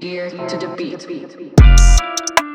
ear to the beat.